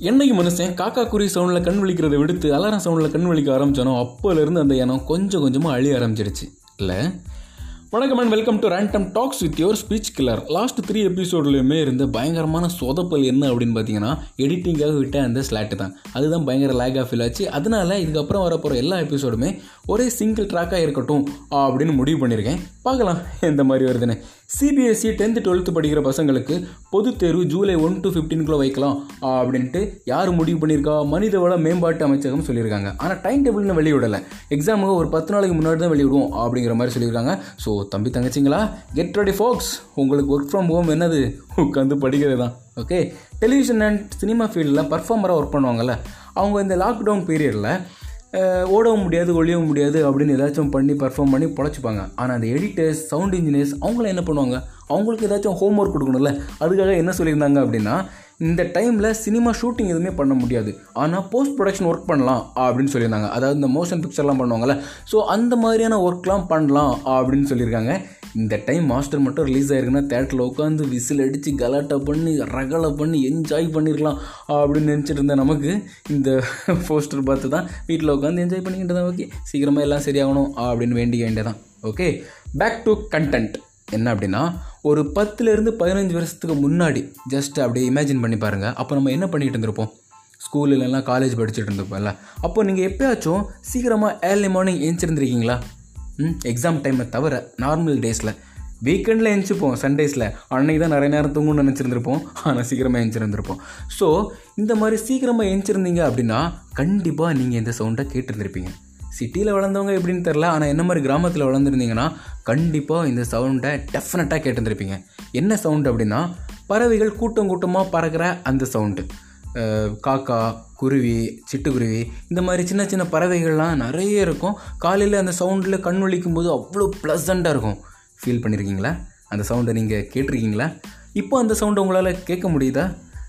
என்னைக்கு மனுஷன் காக்கா குறி சவுண்டில் கண் விழிக்கிறத விடுத்து அலாரம் சவுண்டில் கண் விழிக்க ஆரம்பிச்சானோ அப்போலேருந்து அந்த இனம் கொஞ்சம் கொஞ்சமாக அழிய ஆரம்பிச்சிருச்சு. இல்லை? வணக்கம் and welcome to random talks with your speech killer last three எபிசோட்லையுமே இருந்த பயங்கரமான சொதப்பல் என்ன அப்படின்னு பார்த்தீங்கன்னா எடிட்டிங்காக விட்ட அந்த ஸ்லாட்டு தான். அதுதான் பயங்கர லேக்காக ஃபீல் ஆச்சு. அதனால் இதுக்கப்புறம் வரப்போகிற எல்லா எபிசோடுமே ஒரே சிங்கிள் ட்ராக்காக இருக்கட்டும் அப்படின்னு முடிவு பண்ணியிருக்கேன் பார்க்கலாம் எந்த மாதிரி வருதுன்னு. சிபிஎஸ்சி டென்த்து டுவெல்த்து படிக்கிற பசங்களுக்கு பொது தேர்வு ஜூலை ஒன் டு ஃபிஃப்டீனுக்குள்ளே வைக்கலாம் அப்படின்ட்டு யார் முடிவு பண்ணியிருக்கா? மனிதவள மேம்பாட்டு அமைச்சகம் சொல்லியிருக்காங்க. ஆனால் டைம் டேபிள்னு வெளியிடலை. எக்ஸாமுக்கு ஒரு பத்து நாளைக்கு முன்னாடி தான் வெளியிடுவோம் அப்படிங்கிற மாதிரி சொல்லியிருக்காங்க. ஸோ தம்பி தங்கச்சிங்களா? கெட் ரெடி ஃபோக்ஸ் உங்களுக்கு ஒர்க் ஃப்ரம் ஹோம் என்னது? உட்காந்து படிக்கிறது தான். ஓகே டெலிவிஷன் அண்ட் சினிமா ஃபீல்டில் பர்ஃபார்மராக ஒர்க் பண்ணுவாங்கல்ல. அவங்க இந்த லாக்டவுன் பீரியடில் ஓடவும் முடியாது ஒழியவும் முடியாது அப்படின்னு ஏதாச்சும் பண்ணி பர்ஃபார்ம் பண்ணி பொழைச்சிப்பாங்க. ஆனால் அந்த எடிட்டர்ஸ் சவுண்ட் இன்ஜினியர்ஸ் அவங்கள என்ன பண்ணுவாங்க? அவங்களுக்கு ஏதாச்சும் ஹோம் ஒர்க் கொடுக்கணும்ல? அதுக்காக என்ன சொல்லியிருந்தாங்க அப்படின்னா இந்த டைமில் சினிமா ஷூட்டிங் எதுவுமே பண்ண முடியாது. ஆனால் போஸ்ட் ப்ரொடக்ஷன் ஒர்க் பண்ணலாம் அப்படின்னு சொல்லியிருந்தாங்க. அதாவது இந்த மோஷன் பிக்சர்லாம் பண்ணுவாங்கள்ல ஸோ அந்த மாதிரியான ஒர்க்லாம் பண்ணலாம் அப்படின்னு சொல்லியிருக்காங்க. இந்த டைம் மாஸ்டர் மட்டும் ரிலீஸ் ஆயிருக்குன்னா தேட்டரில் உட்காந்து விசில் அடித்து கலாட்டா பண்ணி ரகலை பண்ணி என்ஜாய் பண்ணிடலாம் அப்படின்னு நினச்சிட்டு இருந்த நமக்கு இந்த போஸ்டர் பார்த்து தான் வீட்டில் உட்காந்து என்ஜாய் பண்ணிக்கிட்டு தான் ஓகே சீக்கிரமாக எல்லாம் சரியாகணும் அப்படின்னு வேண்டிக்க வேண்டியதான் ஓகே பேக் டு கண்டென்ட் என்ன அப்படின்னா ஒரு பத்துலேருந்து பதினஞ்சு வருஷத்துக்கு முன்னாடி ஜஸ்ட் அப்படியே இமேஜின் பண்ணி பாருங்கள் அப்போ நம்ம என்ன பண்ணிகிட்டு இருந்திருப்போம்? ஸ்கூல்லலாம் காலேஜ் படிச்சுட்டு இருந்திருப்போம்ல. அப்போ நீங்கள் எப்போயாச்சும் சீக்கிரமாக ஏர்லி மார்னிங் எழுந்திருந்துருக்கீங்களா எக்ஸாம் டைமை தவிர நார்மல் டேஸில் வீக்கெண்டில் எழுந்திருப்போம் சண்டேஸில் அன்னைக்கு தான் நிறைய நேரம் தூங்கும்னு நினச்சிருந்துருப்போம் ஆனால் சீக்கிரமாக எழுந்திருந்திருப்போம் ஸோ இந்த மாதிரி சீக்கிரமாக எழுந்திருந்தீங்க அப்படின்னா கண்டிப்பாக நீங்கள் இந்த சவுண்டை கேட்டிருந்திருப்பீங்க. சிட்டியில் வளர்ந்தவங்க எப்படின்னு தெரில ஆனால் என்ன மாதிரி கிராமத்தில் வளர்ந்துருந்தீங்கன்னா கண்டிப்பாக இந்த சவுண்டை டெஃபினட்டாக கேட்டிருந்திருப்பீங்க. என்ன சவுண்டு அப்படின்னா பறவைகள் கூட்டம் கூட்டமாக பறக்கிற அந்த சவுண்டு காக்கா குருவி சிட்டுக்குருவி இந்த மாதிரி சின்ன சின்ன பறவைகள்லாம் நிறைய இருக்கும். காலையில் அந்த சவுண்டில் கண் ஒழிக்கும் போது அவ்வளோ ப்ளசண்ட்டாக இருக்கும். ஃபீல் பண்ணியிருக்கீங்களா அந்த சவுண்டை நீங்கள் கேட்டிருக்கீங்களா? இப்போ அந்த சவுண்டை உங்களால் கேட்க முடியுதா?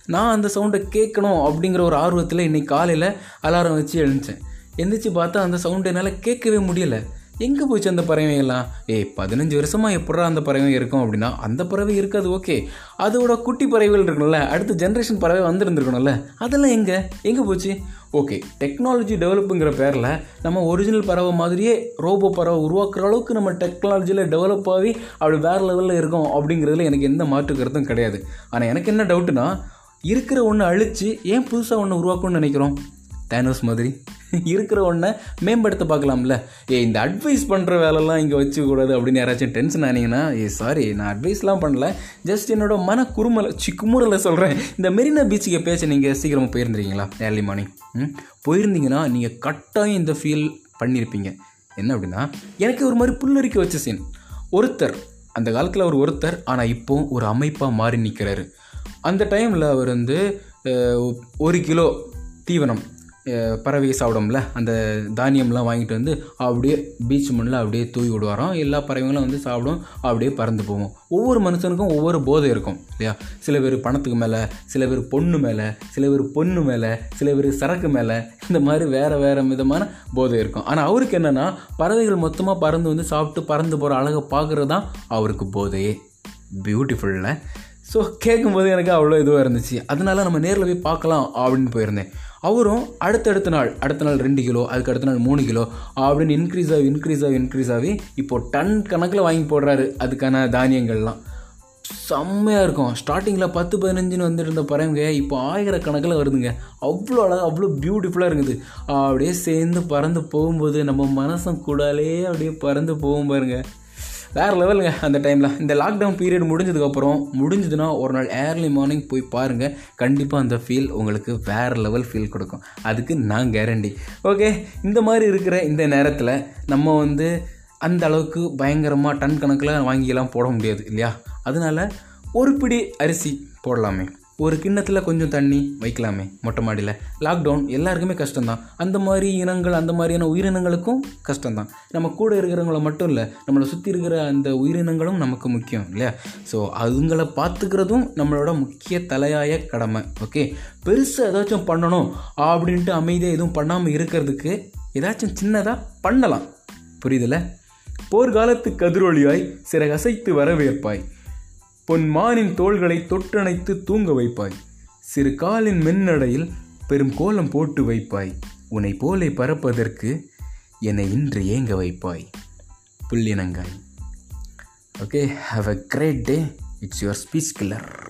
நான் அந்த சவுண்டை கேட்கணும் அப்படிங்கிற ஒரு ஆர்வத்தில் இன்றைக்கி காலையில் அலாரம் வச்சு எழுந்தேன். எந்திரிச்சு பார்த்தா அந்த சவுண்டு என்னால் கேட்கவே முடியலை. எங்கே போச்சு அந்த பறவைகள்லாம் ஏய் பதினஞ்சு வருஷமாக எப்படா அந்த பறவை இருக்கும் அப்படின்னா அந்த பறவை இருக்காது ஓகே. அதோட குட்டி பறவைகள் இருக்கணும்ல அடுத்த ஜென்ரேஷன் பறவை வந்துருந்துருக்கணும்ல அதெல்லாம் எங்கே? எங்கே போச்சு? ஓகே டெக்னாலஜி டெவலப்புங்கிற பேரில் நம்ம ஒரிஜினல் பறவை மாதிரியே ரோபோ பறவை உருவாக்குற அளவுக்கு நம்ம டெக்னாலஜியில் டெவலப் ஆகி அப்படி வேறு லெவலில் இருக்கோம் அப்படிங்கிறதுல எனக்கு எந்த மாற்று கருத்தும் கிடையாது. ஆனால் எனக்கு என்ன டவுட்டுனா இருக்கிற ஒன்று அழித்து ஏன் புதுசாக ஒன்று உருவாக்கணும்னு நினைக்கிறோம்? தேனோஸ் மாதிரி. இருக்கிற ஒன்றை மேம்படுத்த பார்க்கலாம்ல. ஏ இந்த அட்வைஸ் பண்ணுற வேலைலாம் இங்கே வச்சுக்கூடாது அப்படின்னு யாராச்சும் டென்ஷன் ஆனீங்கன்னா ஏ சாரி நான் அட்வைஸ்லாம் பண்ணல. ஜஸ்ட் என்னோட மன குறுமலை சிக்குமுறலை சொல்கிறேன் இந்த மெரினா பீச்சுக்கு பேச நீங்கள் சீக்கிரமாக போயிருந்துருக்கீங்களா? ஏர்லி மார்னிங் போயிருந்தீங்கன்னா நீங்கள் கட்டாயம் இந்த ஃபீல் பண்ணியிருப்பீங்க என்ன அப்படின்னா எனக்கு ஒரு மாதிரி புல்லரிக்க வச்ச சீன் ஒருத்தர் அந்த காலத்தில் அவர் ஒருத்தர் ஆனால் இப்போ ஒரு அமைப்பாக மாறி நிற்கிறாரு அந்த டைமில் அவர் வந்து ஒரு கிலோ தீவனம் பறவை சாப்பிடும்ல அந்த தானியம்லாம் வாங்கிட்டு வந்து அப்படியே பீச் மண்ணில் அப்படியே தூவி விடுவாராம். எல்லா பறவைகளும் வந்து சாப்பிடும் அப்படியே பறந்து போவோம். ஒவ்வொரு மனுஷனுக்கும் ஒவ்வொரு போதை இருக்கும் இல்லையா? சில பேர் பணத்துக்கு மேலே சில பேர் பொண்ணு மேலே சில பேர் பொண்ணு மேலே சில பேர் சரக்கு மேலே இந்த மாதிரி வேறு வேறு விதமான போதை இருக்கும். ஆனால் அவருக்கு என்னென்னா பறவைகள் மொத்தமாக பறந்து வந்து சாப்பிட்டு பறந்து போகிற அழகை பார்க்குறது தான் அவருக்கு போதையே. பியூட்டிஃபுல்ல ஸோ கேட்கும்போது எனக்கு அவ்வளோ இதுவாக இருந்துச்சு. அதனால நம்ம நேரில் போய் பார்க்கலாம் அப்படின்னு போயிருந்தேன். அவரும் அடுத்தடுத்த நாள் அடுத்த நாள் ரெண்டு கிலோ அதுக்கு அடுத்த நாள் மூணு கிலோ அப்படின்னு இன்க்ரீஸ் ஆகி இன்க்ரீஸ் ஆகி இன்க்ரீஸ் ஆகி இப்போது டன் கணக்கில் வாங்கி போடுறாரு. அதுக்கான தானியங்கள்லாம். செம்மையாக இருக்கும். ஸ்டார்டிங்கில் பத்து பதினஞ்சுன்னு வந்துட்டு இருந்த பறவைங்க இப்போ ஆயிரக்கணக்கில் வருதுங்க. அவ்வளோ அழகாக அவ்வளோ பியூட்டிஃபுல்லாக இருக்குது. அப்படியே சேர்ந்து பறந்து போகும்போது நம்ம மனசம் கூடாலே அப்படியே பறந்து போகும் பாருங்கள் வேறு லெவலுங்க அந்த டைமில் இந்த லாக்டவுன் பீரியட் முடிஞ்சதுக்கப்புறம் முடிஞ்சதுன்னா ஒரு நாள் ஏர்லி மார்னிங் போய் பாருங்கள் கண்டிப்பாக அந்த ஃபீல் உங்களுக்கு வேறு லெவல் ஃபீல் கொடுக்கும். அதுக்கு நான் கேரண்டி ஓகே இந்த மாதிரி இருக்கிற இந்த நேரத்தில் நம்ம வந்து அந்த அளவுக்கு பயங்கரமாக டன் கணக்கில் வாங்கியெல்லாம் போட முடியாது இல்லையா? அதனால் ஒரு பிடி அரிசி போடலாமே. ஒரு கிண்ணத்தில் கொஞ்சம் தண்ணி வைக்கலாமே மொட்டை மாடியில். லாக்டவுன் எல்லாருக்குமே கஷ்டம்தான். அந்த மாதிரி இனங்கள் அந்த மாதிரியான உயிரினங்களுக்கும் கஷ்டம்தான். நம்ம கூட இருக்கிறவங்கள மட்டும் இல்லை நம்மளை சுற்றி இருக்கிற அந்த உயிரினங்களும் நமக்கு முக்கியம் இல்லையா? ஸோ அதுங்களை பார்த்துக்கிறதும் நம்மளோட முக்கிய தலையாய கடமை ஓகே பெருசாக ஏதாச்சும் பண்ணணும் அப்படின்ட்டு அமைதியாக எதுவும் பண்ணாமல் இருக்கிறதுக்கு ஏதாச்சும் சின்னதாக பண்ணலாம். புரியுதில்ல? போர்க்காலத்து கதிரொலியாய் சிறகசைத்து வரவேற்பாய். பொன் மானின் தோள்களை தொட்டணைத்து தூங்க வைப்பாய். சிறு காலின் மென்னடையில் பெரும் கோலம் போட்டு வைப்பாய். உன்னை போலே பறப்பதற்கு என்னை இன்று ஏங்க வைப்பாய். புள்ளினங்காய். Okay have a great day it's your speech killer